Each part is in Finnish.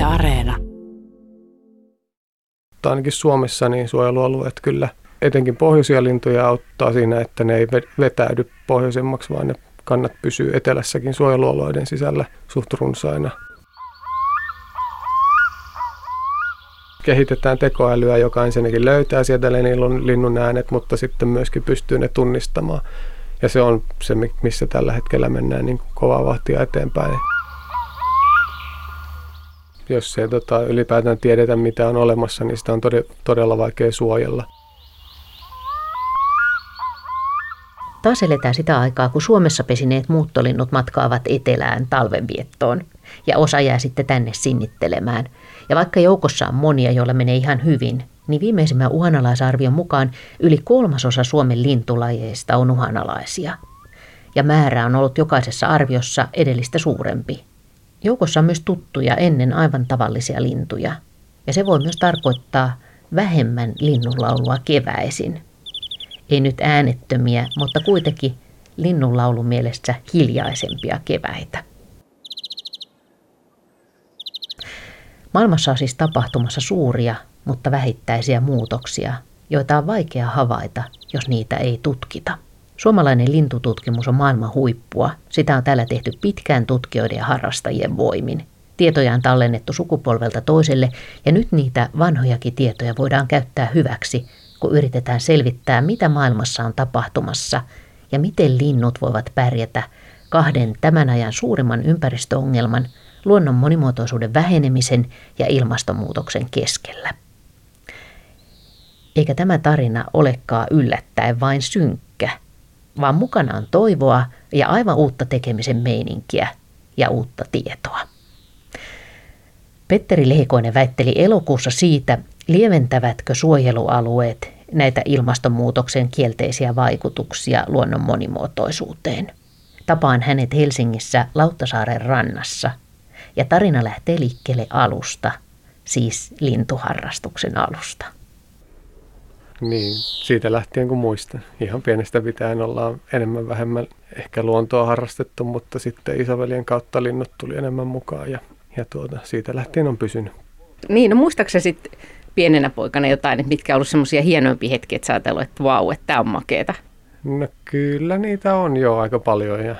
Yle Areena. Ainakin Suomessa niin suojelualueet kyllä etenkin pohjoisia lintuja auttaa siinä, että ne ei vetäydy pohjoisemmaksi, vaan ne kannat pysyy etelässäkin suojelualueiden sisällä suht runsaina. Kehitetään tekoälyä, joka ensinnäkin löytää sieltä linnun äänet, mutta sitten myöskin pystyy ne tunnistamaan. Ja se on se, missä tällä hetkellä mennään niin kovaa vahtia eteenpäin. Jos ei tota, ylipäätään tiedetä, mitä on olemassa, niin sitä on todella vaikea suojella. Taas eletään sitä aikaa, kun Suomessa pesineet muuttolinnut matkaavat etelään talvenviettoon ja osa jää sitten tänne sinnittelemään. Ja vaikka joukossa on monia, joilla menee ihan hyvin, niin viimeisimmän uhanalaisarvion mukaan yli kolmasosa Suomen lintulajeista on uhanalaisia. Ja määrä on ollut jokaisessa arviossa edellistä suurempi. Joukossa on myös tuttuja ennen aivan tavallisia lintuja. Ja se voi myös tarkoittaa vähemmän linnunlaulua keväisin – ei nyt äänettömiä, mutta kuitenkin linnunlaulun mielessä hiljaisempia keväitä. Maailmassa on siis tapahtumassa suuria, mutta vähittäisiä muutoksia, joita on vaikea havaita, jos niitä ei tutkita. Suomalainen lintututkimus on maailman huippua. Sitä on täällä tehty pitkään tutkijoiden ja harrastajien voimin. Tietoja on tallennettu sukupolvelta toiselle ja nyt niitä vanhojakin tietoja voidaan käyttää hyväksi kun yritetään selvittää, mitä maailmassa on tapahtumassa ja miten linnut voivat pärjätä kahden tämän ajan suurimman ympäristöongelman, luonnon monimuotoisuuden vähenemisen ja ilmastonmuutoksen keskellä. Eikä tämä tarina olekaan yllättäen vain synkkä, vaan mukana on toivoa ja aivan uutta tekemisen meininkiä ja uutta tietoa. Petteri Lehikoinen väitteli elokuussa siitä, lieventävätkö suojelualueet näitä ilmastonmuutoksen kielteisiä vaikutuksia luonnon monimuotoisuuteen. Tapaan hänet Helsingissä Lauttasaaren rannassa ja tarina lähtee liikkeelle alusta, siis lintuharrastuksen alusta. Niin, siitä lähtien kun muistan. Ihan pienestä pitäen ollaan enemmän vähemmän ehkä luontoa harrastettu, mutta sitten isoveljen kautta linnut tuli enemmän mukaan ja, ja tuota, siitä lähtien on pysynyt. Niin, no muistaakseni sitten pienenä poikana jotain, että mitkä on ollut semmoisia hienoimpia hetkiä, että sä ajatellut, että vau, että tämä on makeeta? No kyllä niitä on jo aika paljon ja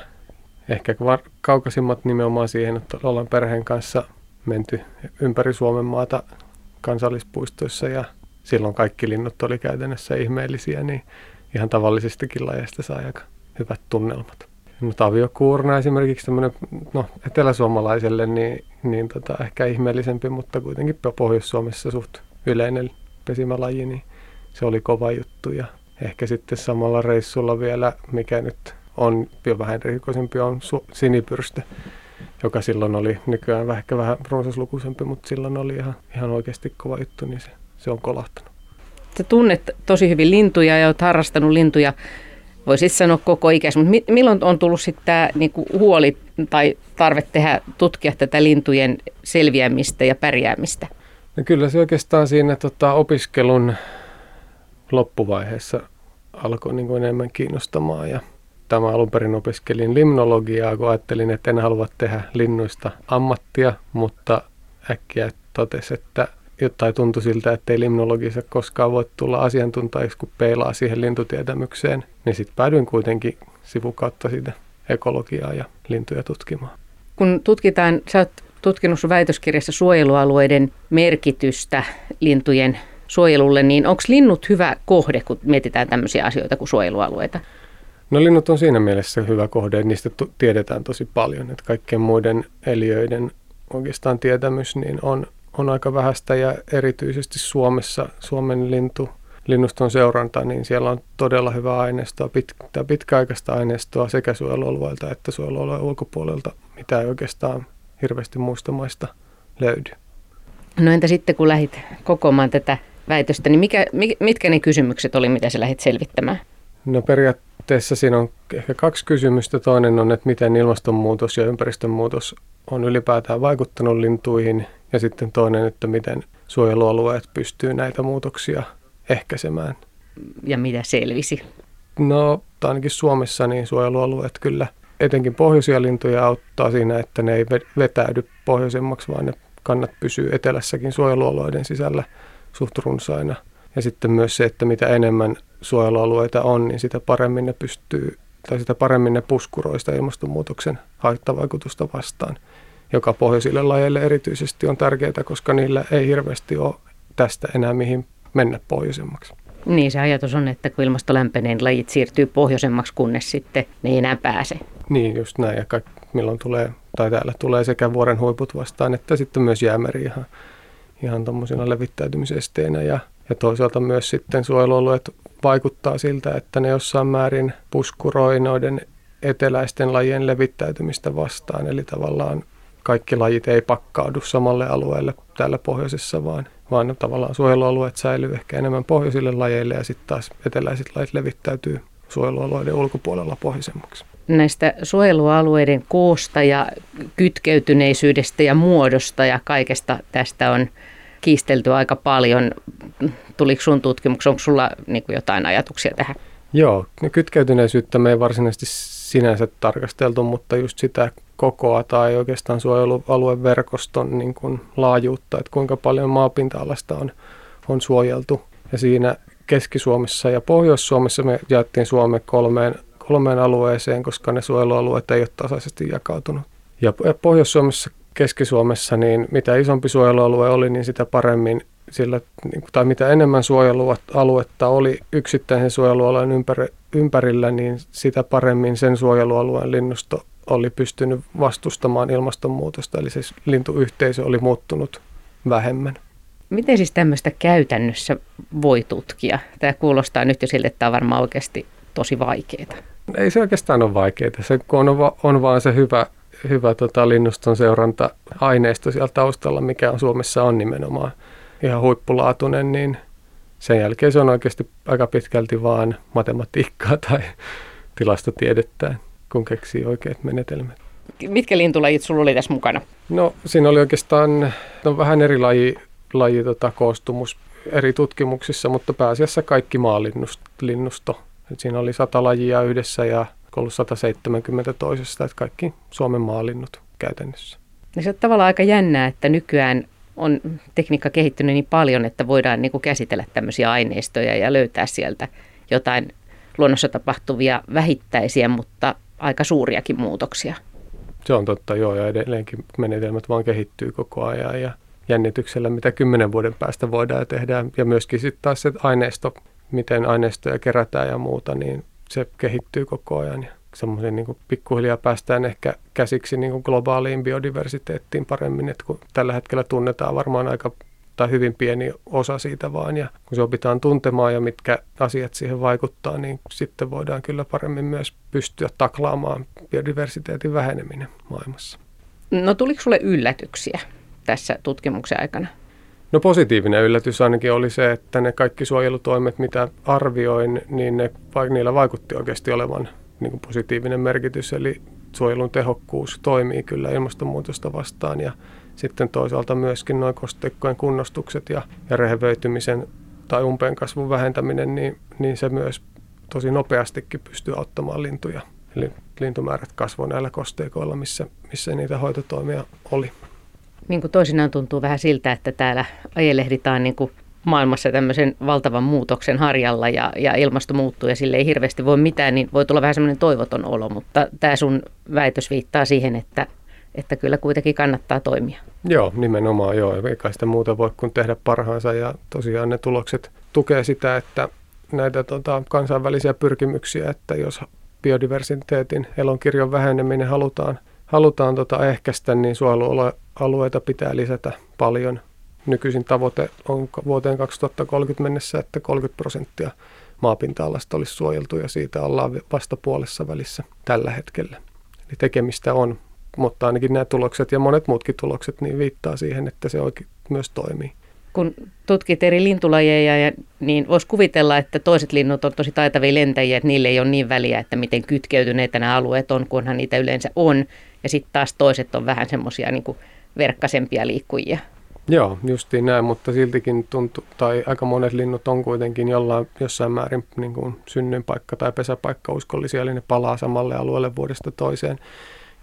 ehkä kaukaisimmat nimenomaan siihen, että ollaan perheen kanssa menty ympäri Suomen maata kansallispuistoissa ja silloin kaikki linnut oli käytännössä ihmeellisiä, niin ihan tavallisestikin lajeista saa aika hyvät tunnelmat. Mutta aviokuurna esimerkiksi tämmöinen, no eteläsuomalaiselle niin, niin tota, ehkä ihmeellisempi, mutta kuitenkin Pohjois-Suomessa suht yleinen pesimälaji, niin se oli kova juttu. Ja ehkä sitten samalla reissulla vielä, mikä nyt on jo vähän erikoisempi, on su- sinipyrstö, joka silloin oli nykyään ehkä vähän runsaslukuisempi, mutta silloin oli ihan, ihan oikeasti kova juttu, niin se, se on kolahtanut. Sä tunnet tosi hyvin lintuja ja olet harrastanut lintuja, voisit sanoa koko ikäisi, mutta milloin on tullut sitten tämä niinku huoli tai tarve tehdä, tutkia tätä lintujen selviämistä ja pärjäämistä? No kyllä se oikeastaan siinä tota, opiskelun loppuvaiheessa alkoi niin kuin enemmän kiinnostamaan ja tämä alun perin opiskelin limnologiaa, kun ajattelin, että en halua tehdä linnuista ammattia, mutta äkkiä totesi, että jotain tuntui siltä, että ei limnologissa koskaan voi tulla asiantuntijaksi, kun peilaa siihen lintutietämykseen. Niin sitten päädyin kuitenkin sivukautta siitä ekologiaa ja lintuja tutkimaan. Kun tutkitaan, sä oot tutkinut sun väitöskirjassa suojelualueiden merkitystä lintujen suojelulle, niin onko linnut hyvä kohde, kun mietitään tämmöisiä asioita kuin suojelualueita? No linnut on siinä mielessä hyvä kohde, että niistä t- tiedetään tosi paljon, että kaikkien muiden eliöiden oikeastaan tietämys niin on, on aika vähäistä ja erityisesti Suomessa Suomen lintu, linnuston seuranta, niin siellä on todella hyvää aineistoa, pitkä, pitkäaikaista aineistoa sekä suojelualueelta että suojelualueen ulkopuolelta, mitä ei oikeastaan hirveästi muista maista löydy. No entä sitten kun lähdit kokoamaan tätä väitöstä, niin mikä, mitkä ne kysymykset oli, mitä sä lähdit selvittämään? No periaatteessa siinä on ehkä kaksi kysymystä. Toinen on, että miten ilmastonmuutos ja ympäristönmuutos on ylipäätään vaikuttanut lintuihin. Ja sitten toinen, että miten suojelualueet pystyy näitä muutoksia ehkäisemään. Ja mitä selvisi? No ainakin Suomessa niin suojelualueet kyllä etenkin pohjoisia lintuja auttaa siinä, että ne ei vetäydy pohjoisemmaksi, vaan ne kannat pysyy etelässäkin suojelualueiden sisällä suht runsaina. Ja sitten myös se, että mitä enemmän suojelualueita on, niin sitä paremmin ne pystyy, tai sitä paremmin ne puskuroista ilmastonmuutoksen haittavaikutusta vastaan, joka pohjoisille lajeille erityisesti on tärkeää, koska niillä ei hirveästi ole tästä enää mihin mennä pohjoisemmaksi. Niin, se ajatus on, että kun ilmasto lämpenee, niin lajit siirtyy pohjoisemmaksi, kunnes sitten ne ei enää pääse. Niin, just näin. Ja kaik, milloin tulee, tai täällä tulee sekä vuoren huiput vastaan, että sitten myös jäämeri ihan, ihan tuommoisina levittäytymisesteinä. Ja, ja toisaalta myös sitten suojelualueet vaikuttaa siltä, että ne jossain määrin puskuroi noiden eteläisten lajien levittäytymistä vastaan. Eli tavallaan kaikki lajit ei pakkaudu samalle alueelle täällä pohjoisessa, vaan, vaan tavallaan suojelualueet säilyy ehkä enemmän pohjoisille lajeille ja sitten taas eteläiset lajit levittäytyy suojelualueiden ulkopuolella pohjoisemmaksi. Näistä suojelualueiden koosta ja kytkeytyneisyydestä ja muodosta ja kaikesta tästä on kiistelty aika paljon. Tuliko sun tutkimuksessa, onko sulla niin jotain ajatuksia tähän? Joo, no kytkeytyneisyyttä me ei varsinaisesti sinänsä tarkasteltu, mutta just sitä kokoa tai oikeastaan suojelualueverkoston niin kuin laajuutta, että kuinka paljon maapinta-alasta on, on suojeltu. Ja siinä Keski-Suomessa ja Pohjois-Suomessa me jaettiin Suomen kolmeen, kolmeen alueeseen, koska ne suojelualueet ei ole tasaisesti jakautunut. Ja Pohjois-Suomessa, Keski-Suomessa, niin mitä isompi suojelualue oli, niin sitä paremmin sillä, niin tai mitä enemmän suojelualuetta oli yksittäisen suojelualueen ympärillä, niin sitä paremmin sen suojelualueen linnusto oli pystynyt vastustamaan ilmastonmuutosta, eli se lintuyhteisö oli muuttunut vähemmän. Miten siis tämmöistä käytännössä voi tutkia? Tämä kuulostaa nyt jo siltä, että tämä on varmaan oikeasti tosi vaikeaa. Ei se oikeastaan ole vaikeaa. Se, on, on vaan se hyvä, hyvä tota, linnuston seuranta-aineisto siellä taustalla, mikä on Suomessa on nimenomaan ihan huippulaatuinen, niin sen jälkeen se on oikeasti aika pitkälti vaan matematiikkaa tai tilastotiedettä kun keksii oikeat menetelmät. Mitkä lintulajit sulla oli tässä mukana? No siinä oli oikeastaan no, vähän eri laji, laji tota, koostumus eri tutkimuksissa, mutta pääasiassa kaikki maalinnusto. Et siinä oli sata lajia yhdessä ja ollut 170 toisesta, että kaikki Suomen maalinnut käytännössä. Ja se on tavallaan aika jännää, että nykyään on tekniikka kehittynyt niin paljon, että voidaan niin kuin käsitellä tämmöisiä aineistoja ja löytää sieltä jotain luonnossa tapahtuvia vähittäisiä, mutta aika suuriakin muutoksia. Se on totta, joo, ja edelleenkin menetelmät vaan kehittyy koko ajan ja jännityksellä, mitä kymmenen vuoden päästä voidaan tehdä, ja myöskin sitten taas se aineisto, miten aineistoja kerätään ja muuta, niin se kehittyy koko ajan. Ja semmoisen niin pikkuhiljaa päästään ehkä käsiksi niin kuin globaaliin biodiversiteettiin paremmin, että kun tällä hetkellä tunnetaan varmaan aika tai hyvin pieni osa siitä vaan. Ja kun se opitaan tuntemaan ja mitkä asiat siihen vaikuttaa, niin sitten voidaan kyllä paremmin myös pystyä taklaamaan biodiversiteetin väheneminen maailmassa. No tuliko sulle yllätyksiä tässä tutkimuksen aikana? No positiivinen yllätys ainakin oli se, että ne kaikki suojelutoimet, mitä arvioin, niin ne, niillä vaikutti oikeasti olevan niin kuin positiivinen merkitys. Eli suojelun tehokkuus toimii kyllä ilmastonmuutosta vastaan ja sitten toisaalta myöskin noin kosteikkojen kunnostukset ja, ja rehevöitymisen tai umpeen kasvun vähentäminen, niin, niin se myös tosi nopeastikin pystyy auttamaan lintuja. Eli lintumäärät kasvoivat näillä kosteikoilla, missä, missä niitä hoitotoimia oli. Niin kuin toisinaan tuntuu vähän siltä, että täällä ajelehditaan niin kuin maailmassa tämmöisen valtavan muutoksen harjalla ja, ja ilmasto muuttuu ja sille ei hirveästi voi mitään, niin voi tulla vähän semmoinen toivoton olo, mutta tämä sun väitös viittaa siihen, että että kyllä kuitenkin kannattaa toimia. Joo, nimenomaan joo. Eikä sitä muuta voi kuin tehdä parhaansa ja tosiaan ne tulokset tukee sitä, että näitä tota, kansainvälisiä pyrkimyksiä, että jos biodiversiteetin elonkirjon väheneminen halutaan, halutaan tota ehkäistä, niin suojelualueita pitää lisätä paljon. Nykyisin tavoite on vuoteen 2030 mennessä, että 30 prosenttia maapinta-alasta olisi suojeltu ja siitä ollaan vasta puolessa välissä tällä hetkellä. Eli tekemistä on, mutta ainakin nämä tulokset ja monet muutkin tulokset niin viittaa siihen, että se oikein myös toimii. Kun tutkit eri lintulajeja, niin voisi kuvitella, että toiset linnut on tosi taitavia lentäjiä, että niille ei ole niin väliä, että miten kytkeytyneitä nämä alueet on, kunhan niitä yleensä on. Ja sitten taas toiset on vähän semmoisia niin verkkasempia liikkujia. Joo, justiin näin, mutta siltikin tuntuu, tai aika monet linnut on kuitenkin jollain, jossain määrin niin kuin synnynpaikka tai pesäpaikka uskollisia, eli ne palaa samalle alueelle vuodesta toiseen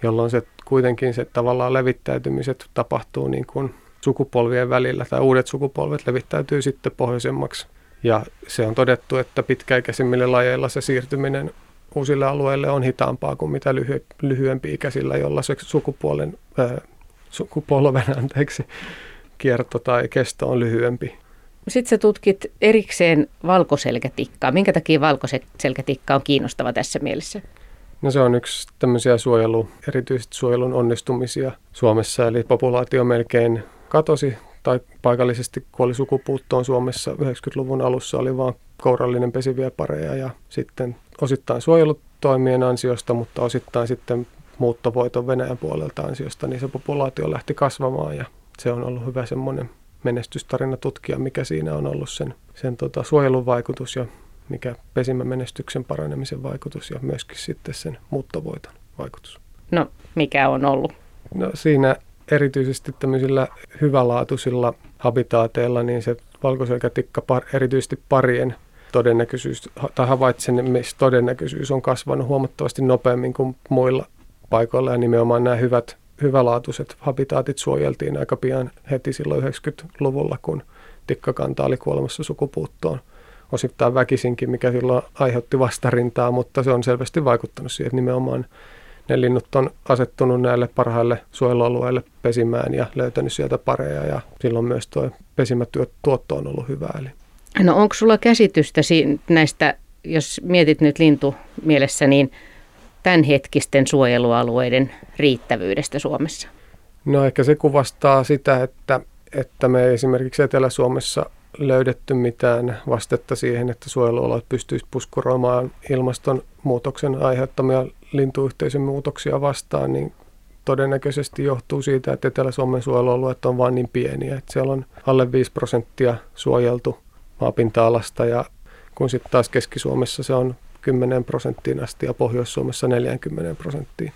jolloin se kuitenkin se tavallaan levittäytymiset tapahtuu niin kuin sukupolvien välillä tai uudet sukupolvet levittäytyy sitten pohjoisemmaksi. Ja se on todettu, että pitkäikäisimmille lajeilla se siirtyminen uusille alueille on hitaampaa kuin mitä lyhy- lyhyempi ikäisillä, jolla se sukupuolen, ää, sukupolven anteeksi, kierto tai kesto on lyhyempi. Sitten sä tutkit erikseen valkoselkätikkaa. Minkä takia valkoselkätikka on kiinnostava tässä mielessä? No se on yksi tämmöisiä suojelu, erityisesti suojelun onnistumisia Suomessa, eli populaatio melkein katosi tai paikallisesti kuoli sukupuuttoon Suomessa 90-luvun alussa oli vain kourallinen pesiviä pareja ja sitten osittain suojelutoimien ansiosta, mutta osittain sitten muuttovoiton Venäjän puolelta ansiosta, niin se populaatio lähti kasvamaan ja se on ollut hyvä semmoinen menestystarina tutkia, mikä siinä on ollut sen, sen tota, suojelun vaikutus ja mikä pesimämenestyksen paranemisen vaikutus ja myöskin sitten sen muuttovoiton vaikutus. No, mikä on ollut? No siinä erityisesti tämmöisillä hyvälaatuisilla habitaateilla, niin se valkoselkätikka par, erityisesti parien todennäköisyys tai havaitsemistodennäköisyys on kasvanut huomattavasti nopeammin kuin muilla paikoilla ja nimenomaan nämä hyvät, hyvälaatuiset habitaatit suojeltiin aika pian heti silloin 90-luvulla, kun tikkakanta oli kuolemassa sukupuuttoon osittain väkisinkin, mikä silloin aiheutti vastarintaa, mutta se on selvästi vaikuttanut siihen, että nimenomaan ne linnut on asettunut näille parhaille suojelualueille pesimään ja löytänyt sieltä pareja ja silloin myös tuo pesimätuotto on ollut hyvä. Eli. No onko sulla käsitystä näistä, jos mietit nyt lintu mielessä, niin tämänhetkisten suojelualueiden riittävyydestä Suomessa? No ehkä se kuvastaa sitä, että, että me esimerkiksi Etelä-Suomessa löydetty mitään vastetta siihen, että suojelualueet pystyisivät puskuroimaan ilmastonmuutoksen aiheuttamia lintuyhteisön muutoksia vastaan, niin todennäköisesti johtuu siitä, että Etelä-Suomen suojelualueet on vain niin pieniä, että siellä on alle 5 prosenttia suojeltu maapinta-alasta ja kun sitten taas Keski-Suomessa se on 10 prosenttiin asti ja Pohjois-Suomessa 40 prosenttiin.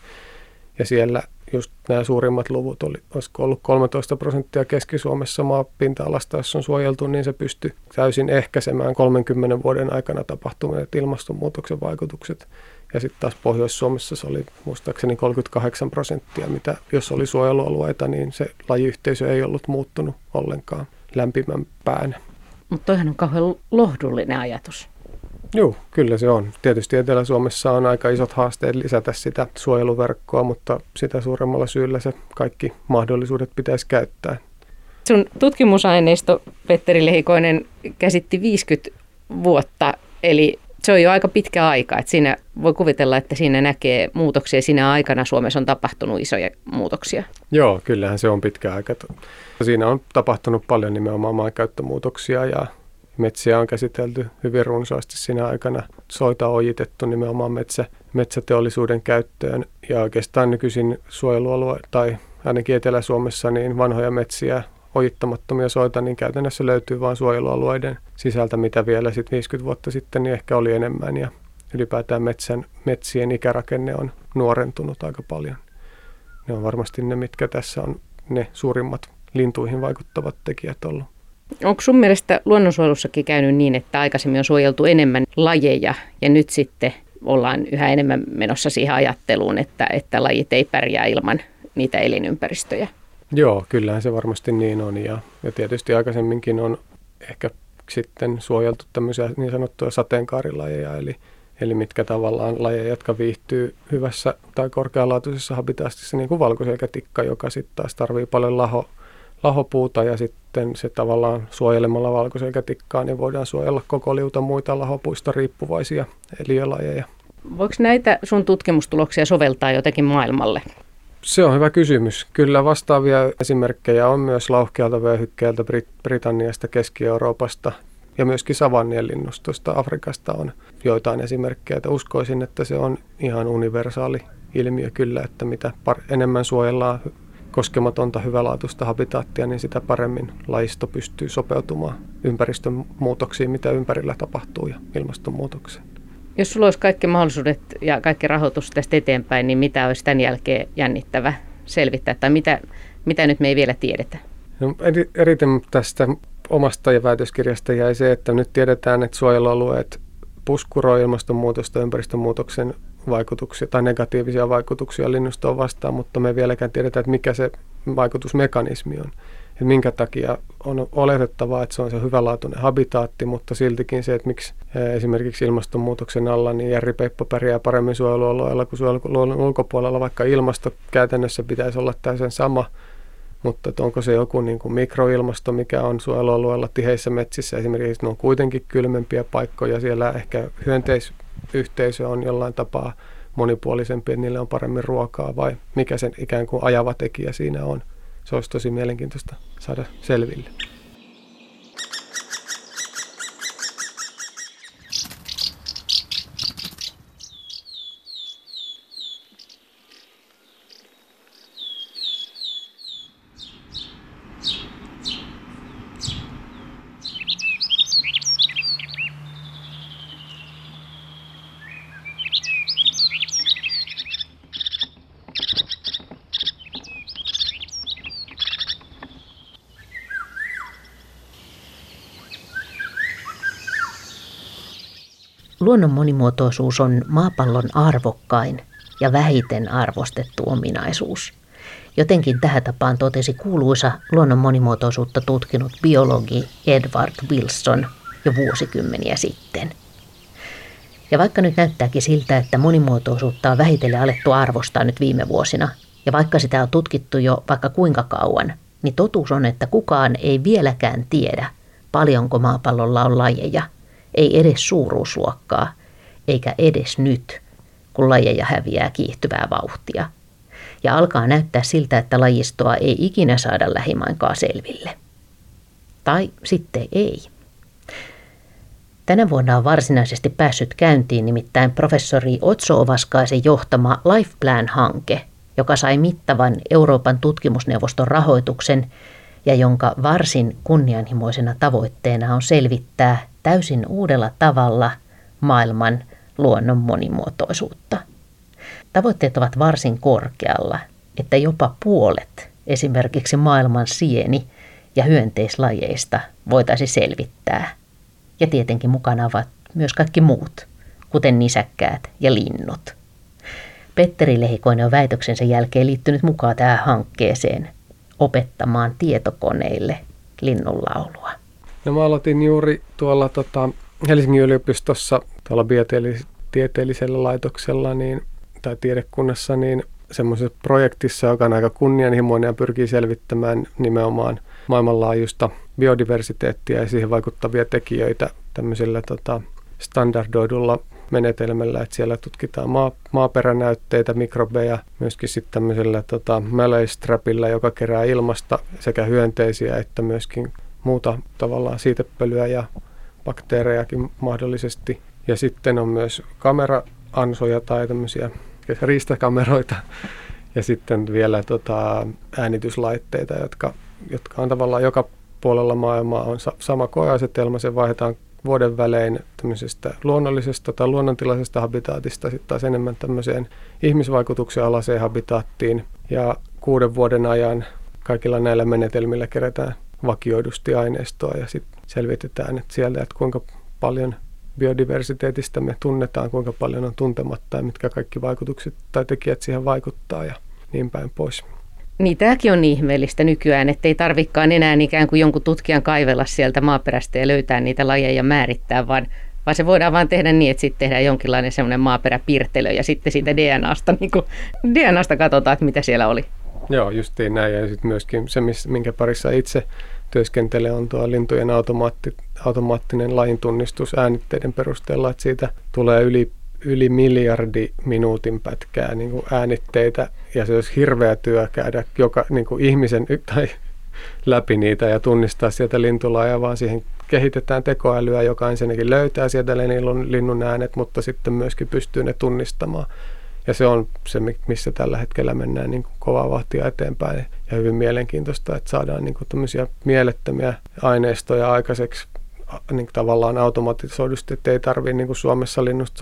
Ja siellä just nämä suurimmat luvut, oli, olisiko ollut 13 prosenttia Keski-Suomessa maapinta-alasta, jos on suojeltu, niin se pystyi täysin ehkäisemään 30 vuoden aikana tapahtuneet ilmastonmuutoksen vaikutukset. Ja sitten taas Pohjois-Suomessa se oli muistaakseni 38 prosenttia, mitä jos oli suojelualueita, niin se lajiyhteisö ei ollut muuttunut ollenkaan lämpimän päänä. Mutta toihan on kauhean lohdullinen ajatus. Joo, kyllä se on. Tietysti Etelä-Suomessa on aika isot haasteet lisätä sitä suojeluverkkoa, mutta sitä suuremmalla syyllä se kaikki mahdollisuudet pitäisi käyttää. Sun tutkimusaineisto, Petteri Lehikoinen, käsitti 50 vuotta, eli se on jo aika pitkä aika. Että siinä voi kuvitella, että siinä näkee muutoksia. Siinä aikana Suomessa on tapahtunut isoja muutoksia. Joo, kyllähän se on pitkä aika. Siinä on tapahtunut paljon nimenomaan maankäyttömuutoksia ja metsiä on käsitelty hyvin runsaasti siinä aikana. Soita on ojitettu nimenomaan metsä, metsäteollisuuden käyttöön ja oikeastaan nykyisin suojelualue tai ainakin Etelä-Suomessa niin vanhoja metsiä ojittamattomia soita, niin käytännössä löytyy vain suojelualueiden sisältä, mitä vielä sit 50 vuotta sitten niin ehkä oli enemmän. Ja ylipäätään metsän, metsien ikärakenne on nuorentunut aika paljon. Ne on varmasti ne, mitkä tässä on ne suurimmat lintuihin vaikuttavat tekijät ollut. Onko sun mielestä luonnonsuojelussakin käynyt niin, että aikaisemmin on suojeltu enemmän lajeja ja nyt sitten ollaan yhä enemmän menossa siihen ajatteluun, että, että lajit ei pärjää ilman niitä elinympäristöjä? Joo, kyllähän se varmasti niin on ja, ja tietysti aikaisemminkin on ehkä sitten suojeltu tämmöisiä niin sanottuja sateenkaarilajeja, eli, eli mitkä tavallaan lajeja, jotka viihtyy hyvässä tai korkealaatuisessa habitaatissa, niin kuin valkoselkätikka, joka sitten taas tarvii paljon laho, lahopuuta ja sitten se tavallaan suojelemalla valkoselkätikkaa, niin voidaan suojella koko liuta muita lahopuista riippuvaisia eliölajeja. Voiko näitä sun tutkimustuloksia soveltaa jotenkin maailmalle? Se on hyvä kysymys. Kyllä vastaavia esimerkkejä on myös lauhkealta vyöhykkeeltä Brit- Britanniasta, Keski-Euroopasta ja myöskin savannien linnustosta Afrikasta on joitain esimerkkejä. Että uskoisin, että se on ihan universaali ilmiö kyllä, että mitä par- enemmän suojellaan koskematonta hyvälaatuista habitaattia, niin sitä paremmin lajisto pystyy sopeutumaan ympäristön muutoksiin, mitä ympärillä tapahtuu ja ilmastonmuutokseen. Jos sulla olisi kaikki mahdollisuudet ja kaikki rahoitus tästä eteenpäin, niin mitä olisi tämän jälkeen jännittävä selvittää tai mitä, mitä nyt me ei vielä tiedetä? No, eriten tästä omasta ja väitöskirjasta jäi se, että nyt tiedetään, että suojelualueet puskuroi ilmastonmuutosta ja ympäristönmuutoksen vaikutuksia tai negatiivisia vaikutuksia linnustoon vastaan, mutta me vieläkään tiedetä, että mikä se vaikutusmekanismi on. että minkä takia on oletettavaa, että se on se hyvälaatuinen habitaatti, mutta siltikin se, että miksi esimerkiksi ilmastonmuutoksen alla niin järripeippo pärjää paremmin suojelualueella kuin suojelualueen ulkopuolella, vaikka ilmasto käytännössä pitäisi olla täysin sama, mutta että onko se joku niin kuin mikroilmasto, mikä on suojelualueella tiheissä metsissä, esimerkiksi ne on kuitenkin kylmempiä paikkoja, siellä ehkä hyönteisyhteisö on jollain tapaa monipuolisempi, että niille on paremmin ruokaa, vai mikä sen ikään kuin ajava tekijä siinä on. Se olisi tosi mielenkiintoista saada selville. Luonnon monimuotoisuus on maapallon arvokkain ja vähiten arvostettu ominaisuus. Jotenkin tähän tapaan totesi kuuluisa luonnon monimuotoisuutta tutkinut biologi Edward Wilson jo vuosikymmeniä sitten. Ja vaikka nyt näyttääkin siltä, että monimuotoisuutta on vähitellen alettu arvostaa nyt viime vuosina, ja vaikka sitä on tutkittu jo vaikka kuinka kauan, niin totuus on, että kukaan ei vieläkään tiedä, paljonko maapallolla on lajeja – ei edes suuruusluokkaa, eikä edes nyt, kun lajeja häviää kiihtyvää vauhtia. Ja alkaa näyttää siltä, että lajistoa ei ikinä saada lähimainkaan selville. Tai sitten ei. Tänä vuonna on varsinaisesti päässyt käyntiin nimittäin professori Otso Ovaskaisen johtama Life Plan-hanke, joka sai mittavan Euroopan tutkimusneuvoston rahoituksen ja jonka varsin kunnianhimoisena tavoitteena on selvittää täysin uudella tavalla maailman luonnon monimuotoisuutta. Tavoitteet ovat varsin korkealla, että jopa puolet esimerkiksi maailman sieni- ja hyönteislajeista voitaisiin selvittää. Ja tietenkin mukana ovat myös kaikki muut, kuten nisäkkäät ja linnut. Petteri Lehikoinen on väitöksensä jälkeen liittynyt mukaan tähän hankkeeseen opettamaan tietokoneille linnunlaulua. No mä aloitin juuri tuolla tota, Helsingin yliopistossa tuolla biotieteellisellä laitoksella niin, tai tiedekunnassa niin semmoisessa projektissa, joka on aika kunnianhimoinen ja pyrkii selvittämään nimenomaan maailmanlaajuista biodiversiteettiä ja siihen vaikuttavia tekijöitä tämmöisellä tota, standardoidulla menetelmällä, että siellä tutkitaan maa, maaperänäytteitä, mikrobeja, myöskin sitten tämmöisellä tota, Malay-strapilla, joka kerää ilmasta sekä hyönteisiä että myöskin muuta tavallaan siitepölyä ja bakteerejakin mahdollisesti. Ja sitten on myös kamera-ansoja tai tämmöisiä riistakameroita ja sitten vielä tota, äänityslaitteita, jotka, jotka on tavallaan joka puolella maailmaa on sama koeasetelma, se vaihdetaan vuoden välein tämmöisestä luonnollisesta tai luonnontilaisesta habitaatista sitten taas enemmän tämmöiseen ihmisvaikutuksen alaseen habitaattiin. Ja kuuden vuoden ajan kaikilla näillä menetelmillä kerätään vakioidusti aineistoa ja sitten selvitetään että sieltä, että kuinka paljon biodiversiteetistä me tunnetaan, kuinka paljon on tuntematta ja mitkä kaikki vaikutukset tai tekijät siihen vaikuttaa ja niin päin pois. Niin tämäkin on ihmeellistä nykyään, että ei tarvikaan enää ikään kuin jonkun tutkijan kaivella sieltä maaperästä ja löytää niitä lajeja määrittää, vaan, vaan se voidaan vaan tehdä niin, että sitten tehdään jonkinlainen semmoinen maaperäpirtelö ja sitten siitä DNAsta, niin kuin, DNAsta katsotaan, että mitä siellä oli. Joo, justiin näin. Ja sitten myöskin se, minkä parissa itse työskentelee, on tuo lintujen automaatti, automaattinen lajintunnistus äänitteiden perusteella, että siitä tulee yli, yli miljardi minuutin pätkää niin kuin äänitteitä, ja se olisi hirveä työ käydä joka niin kuin ihmisen tai läpi niitä ja tunnistaa sieltä lintulajia, vaan siihen kehitetään tekoälyä, joka ensinnäkin löytää sieltä linnun, äänet, mutta sitten myöskin pystyy ne tunnistamaan. Ja se on se, missä tällä hetkellä mennään niin kuin kovaa vahtia eteenpäin. Ja hyvin mielenkiintoista, että saadaan niin kuin mielettömiä aineistoja aikaiseksi niin kuin tavallaan automatisoidusti, että ei tarvitse niin Suomessa linnusta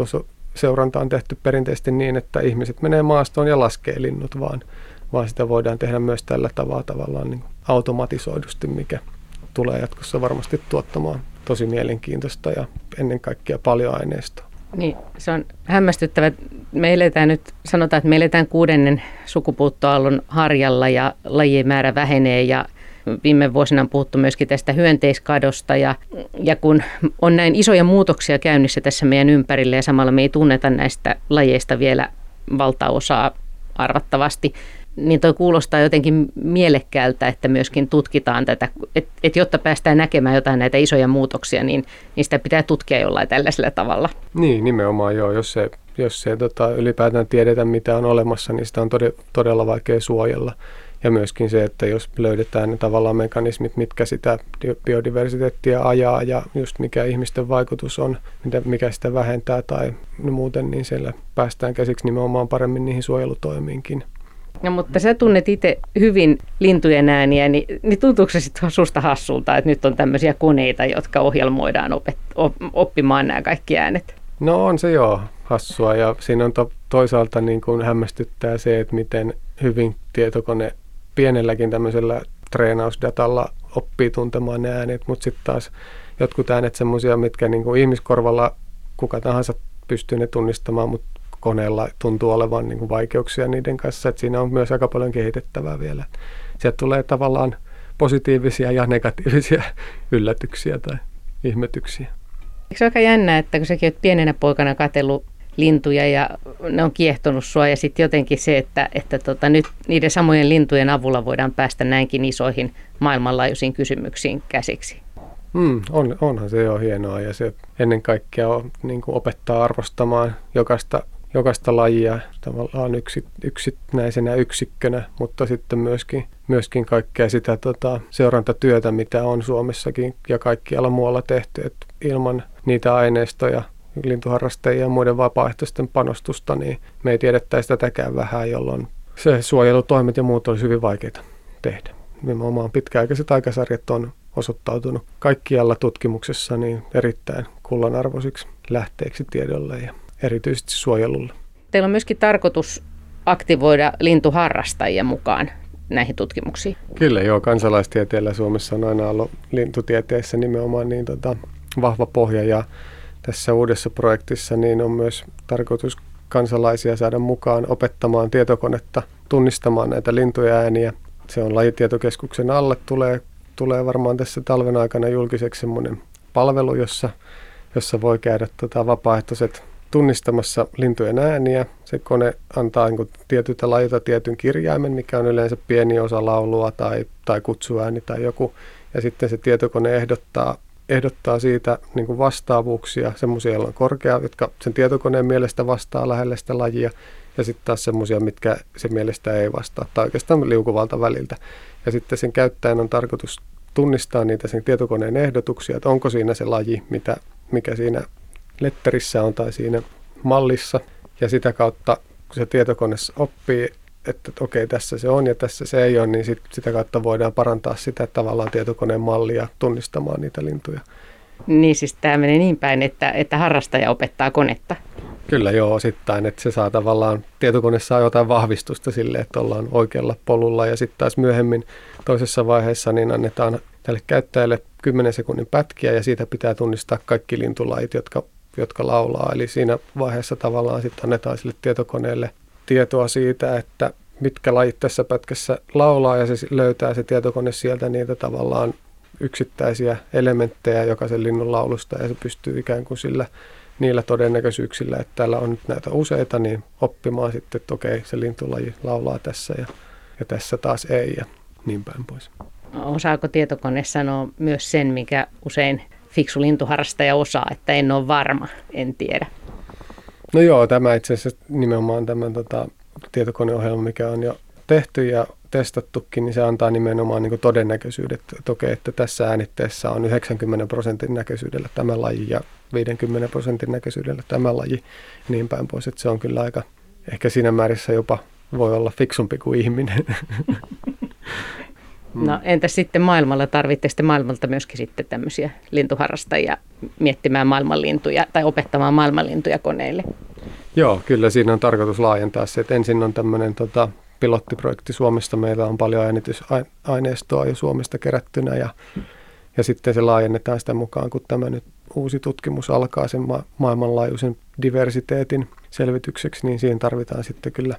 seuranta on tehty perinteisesti niin, että ihmiset menee maastoon ja laskee linnut, vaan, vaan sitä voidaan tehdä myös tällä tavalla tavallaan niin automatisoidusti, mikä tulee jatkossa varmasti tuottamaan tosi mielenkiintoista ja ennen kaikkea paljon aineistoa. Niin, se on hämmästyttävä. Me eletään nyt, sanotaan, että me eletään kuudennen sukupuuttoaallon harjalla ja lajien määrä vähenee ja viime vuosina on puhuttu myöskin tästä hyönteiskadosta ja, ja kun on näin isoja muutoksia käynnissä tässä meidän ympärille ja samalla me ei tunneta näistä lajeista vielä valtaosaa arvattavasti, niin toi kuulostaa jotenkin mielekkäältä, että myöskin tutkitaan tätä, että et jotta päästään näkemään jotain näitä isoja muutoksia, niin, niin sitä pitää tutkia jollain tällaisella tavalla. Niin, nimenomaan joo. Jos se, jos se tota, ylipäätään tiedetä, mitä on olemassa, niin sitä on todella vaikea suojella. Ja myöskin se, että jos löydetään ne tavallaan mekanismit, mitkä sitä biodiversiteettiä ajaa ja just mikä ihmisten vaikutus on, mikä sitä vähentää tai muuten, niin siellä päästään käsiksi nimenomaan paremmin niihin suojelutoimiinkin. No, mutta sä tunnet itse hyvin lintujen ääniä, niin, niin tuntuuko se sitten susta hassulta, että nyt on tämmöisiä koneita, jotka ohjelmoidaan opet- oppimaan nämä kaikki äänet? No on se joo hassua ja siinä on to- toisaalta niin kuin hämmästyttää se, että miten hyvin tietokone pienelläkin tämmöisellä treenausdatalla oppii tuntemaan ne äänet, mutta sitten taas jotkut äänet semmoisia, mitkä niin kuin ihmiskorvalla kuka tahansa pystyy ne tunnistamaan, mutta koneella tuntuu olevan niin kuin vaikeuksia niiden kanssa, että siinä on myös aika paljon kehitettävää vielä. Sieltä tulee tavallaan positiivisia ja negatiivisia yllätyksiä tai ihmetyksiä. Eikö se aika jännä, että kun säkin olet pienenä poikana katsellut lintuja ja ne on kiehtonut sua ja sitten jotenkin se, että, että tota, nyt niiden samojen lintujen avulla voidaan päästä näinkin isoihin maailmanlaajuisiin kysymyksiin käsiksi. Mm, on, onhan se jo hienoa ja se ennen kaikkea on, niin kuin opettaa arvostamaan jokaista jokaista lajia tavallaan yksi, yksittäisenä yksikkönä, mutta sitten myöskin, myöskin kaikkea sitä tota, seurantatyötä, mitä on Suomessakin ja kaikkialla muualla tehty. Et ilman niitä aineistoja, lintuharrastajia ja muiden vapaaehtoisten panostusta, niin me ei tiedettäisi tätäkään vähän, jolloin se suojelutoimet ja muut olisi hyvin vaikeita tehdä. Nimenomaan pitkäaikaiset aikasarjat on osoittautunut kaikkialla tutkimuksessa niin erittäin kullanarvoisiksi lähteeksi tiedolle ja erityisesti suojelulle. Teillä on myöskin tarkoitus aktivoida lintuharrastajia mukaan näihin tutkimuksiin. Kyllä joo, kansalaistieteellä Suomessa on aina ollut lintutieteessä nimenomaan niin tota, vahva pohja ja tässä uudessa projektissa niin on myös tarkoitus kansalaisia saada mukaan opettamaan tietokonetta tunnistamaan näitä lintuja ääniä. Se on lajitietokeskuksen alle, tulee, tulee varmaan tässä talven aikana julkiseksi semmoinen palvelu, jossa, jossa voi käydä tota, vapaaehtoiset tunnistamassa lintujen ääniä. Se kone antaa niin tietyltä lajilta tietyn kirjaimen, mikä on yleensä pieni osa laulua tai, tai kutsuääni tai joku. Ja sitten se tietokone ehdottaa, ehdottaa siitä niin kuin vastaavuuksia, semmoisia, joilla on korkea, jotka sen tietokoneen mielestä vastaa lähelle sitä lajia, ja sitten taas semmoisia, mitkä se mielestä ei vastaa, tai oikeastaan liukuvalta väliltä. Ja sitten sen käyttäjän on tarkoitus tunnistaa niitä sen tietokoneen ehdotuksia, että onko siinä se laji, mitä, mikä siinä letterissä on tai siinä mallissa. Ja sitä kautta, kun se tietokone oppii, että okei, tässä se on ja tässä se ei ole, niin sit, sitä kautta voidaan parantaa sitä tavallaan tietokoneen mallia tunnistamaan niitä lintuja. Niin siis tämä menee niin päin, että, että harrastaja opettaa konetta. Kyllä joo, osittain, että se saa tavallaan, tietokone saa jotain vahvistusta sille, että ollaan oikealla polulla ja sitten taas myöhemmin toisessa vaiheessa niin annetaan tälle käyttäjälle 10 sekunnin pätkiä ja siitä pitää tunnistaa kaikki lintulait, jotka jotka laulaa. Eli siinä vaiheessa tavallaan sitten annetaan sille tietokoneelle tietoa siitä, että mitkä lajit tässä pätkässä laulaa ja se löytää se tietokone sieltä niitä tavallaan yksittäisiä elementtejä jokaisen linnun laulusta ja se pystyy ikään kuin sillä niillä todennäköisyyksillä, että täällä on nyt näitä useita, niin oppimaan sitten, että okei, se lintulaji laulaa tässä ja, ja tässä taas ei ja niin päin pois. Osaako tietokone sanoa myös sen, mikä usein fiksu lintuharrastaja osaa, että en ole varma, en tiedä. No joo, tämä itse asiassa nimenomaan tämä tota, tietokoneohjelma, mikä on jo tehty ja testattukin, niin se antaa nimenomaan niin todennäköisyydet. Toki, että tässä äänitteessä on 90 prosentin näköisyydellä tämä laji ja 50 prosentin näköisyydellä tämä laji niin päin pois. Että se on kyllä aika, ehkä siinä määrissä jopa voi olla fiksumpi kuin ihminen. Mm. No entäs sitten maailmalla, tarvitte sitten maailmalta myöskin sitten tämmöisiä lintuharrastajia miettimään maailmanlintuja tai opettamaan maailmanlintuja koneille? Joo, kyllä siinä on tarkoitus laajentaa se, että ensin on tämmöinen tota, pilottiprojekti Suomesta. Meillä on paljon äänitysaineistoa jo Suomesta kerättynä ja, ja sitten se laajennetaan sitä mukaan, kun tämä nyt uusi tutkimus alkaa sen ma- maailmanlaajuisen diversiteetin selvitykseksi, niin siihen tarvitaan sitten kyllä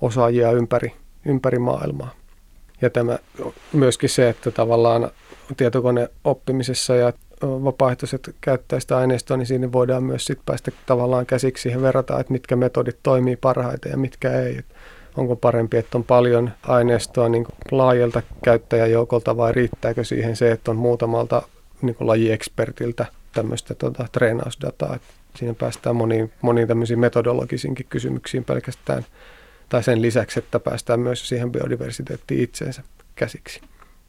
osaajia ympäri, ympäri maailmaa. Ja tämä myöskin se, että tavallaan tietokoneoppimisessa ja vapaaehtoiset käyttää sitä aineistoa, niin siinä voidaan myös sit päästä tavallaan käsiksi siihen verrata, että mitkä metodit toimii parhaiten ja mitkä ei. Et onko parempi, että on paljon aineistoa niin laajalta käyttäjäjoukolta vai riittääkö siihen se, että on muutamalta niin lajiekspertiltä tämmöistä tota, treenausdataa. Et siinä päästään moniin, moniin tämmöisiin metodologisiinkin kysymyksiin pelkästään, tai sen lisäksi, että päästään myös siihen biodiversiteettiin itseensä käsiksi.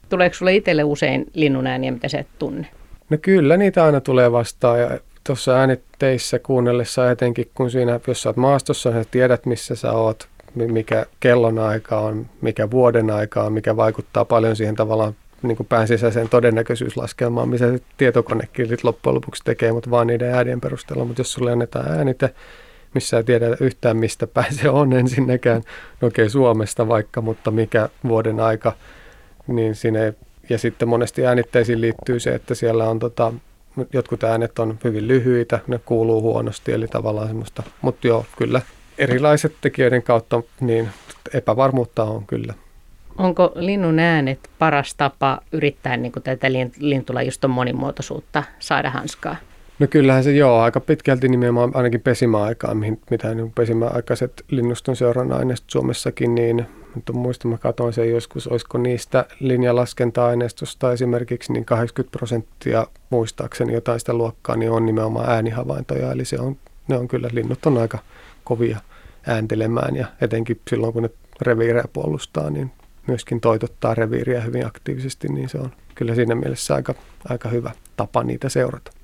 Tuleeko sinulle itselle usein linnun ääniä, mitä sä et tunne? No kyllä, niitä aina tulee vastaan ja tuossa äänitteissä kuunnellessa etenkin, kun siinä, jos sä oot maastossa, niin sä tiedät missä sä oot, mikä kellon aika on, mikä vuoden aika on, mikä vaikuttaa paljon siihen tavallaan niin kuin pään sisäiseen todennäköisyyslaskelmaan, missä se tietokonekin loppujen lopuksi tekee, mutta vaan niiden äänien perusteella. Mutta jos sulle annetaan äänite, missä ei tiedä yhtään mistä päin se on ensinnäkään, no okei okay, Suomesta vaikka, mutta mikä vuoden aika, niin siinä ei, ja sitten monesti äänitteisiin liittyy se, että siellä on tota, jotkut äänet on hyvin lyhyitä, ne kuuluu huonosti, eli tavallaan semmoista, mutta joo, kyllä erilaiset tekijöiden kautta niin epävarmuutta on kyllä. Onko linnun äänet paras tapa yrittää niin tätä lintulajiston monimuotoisuutta saada hanskaa? No kyllähän se joo, aika pitkälti nimenomaan ainakin pesimäaikaan, mitä niin pesimäaikaiset linnuston seurannan aineistot Suomessakin, niin nyt on muista, mä katsoin sen joskus, olisiko niistä linjalaskenta-aineistosta esimerkiksi, niin 80 prosenttia muistaakseni jotain sitä luokkaa, niin on nimenomaan äänihavaintoja, eli se on, ne on kyllä, linnut on aika kovia ääntelemään ja etenkin silloin, kun ne reviirejä puolustaa, niin myöskin toitottaa reviiriä hyvin aktiivisesti, niin se on kyllä siinä mielessä aika, aika hyvä tapa niitä seurata.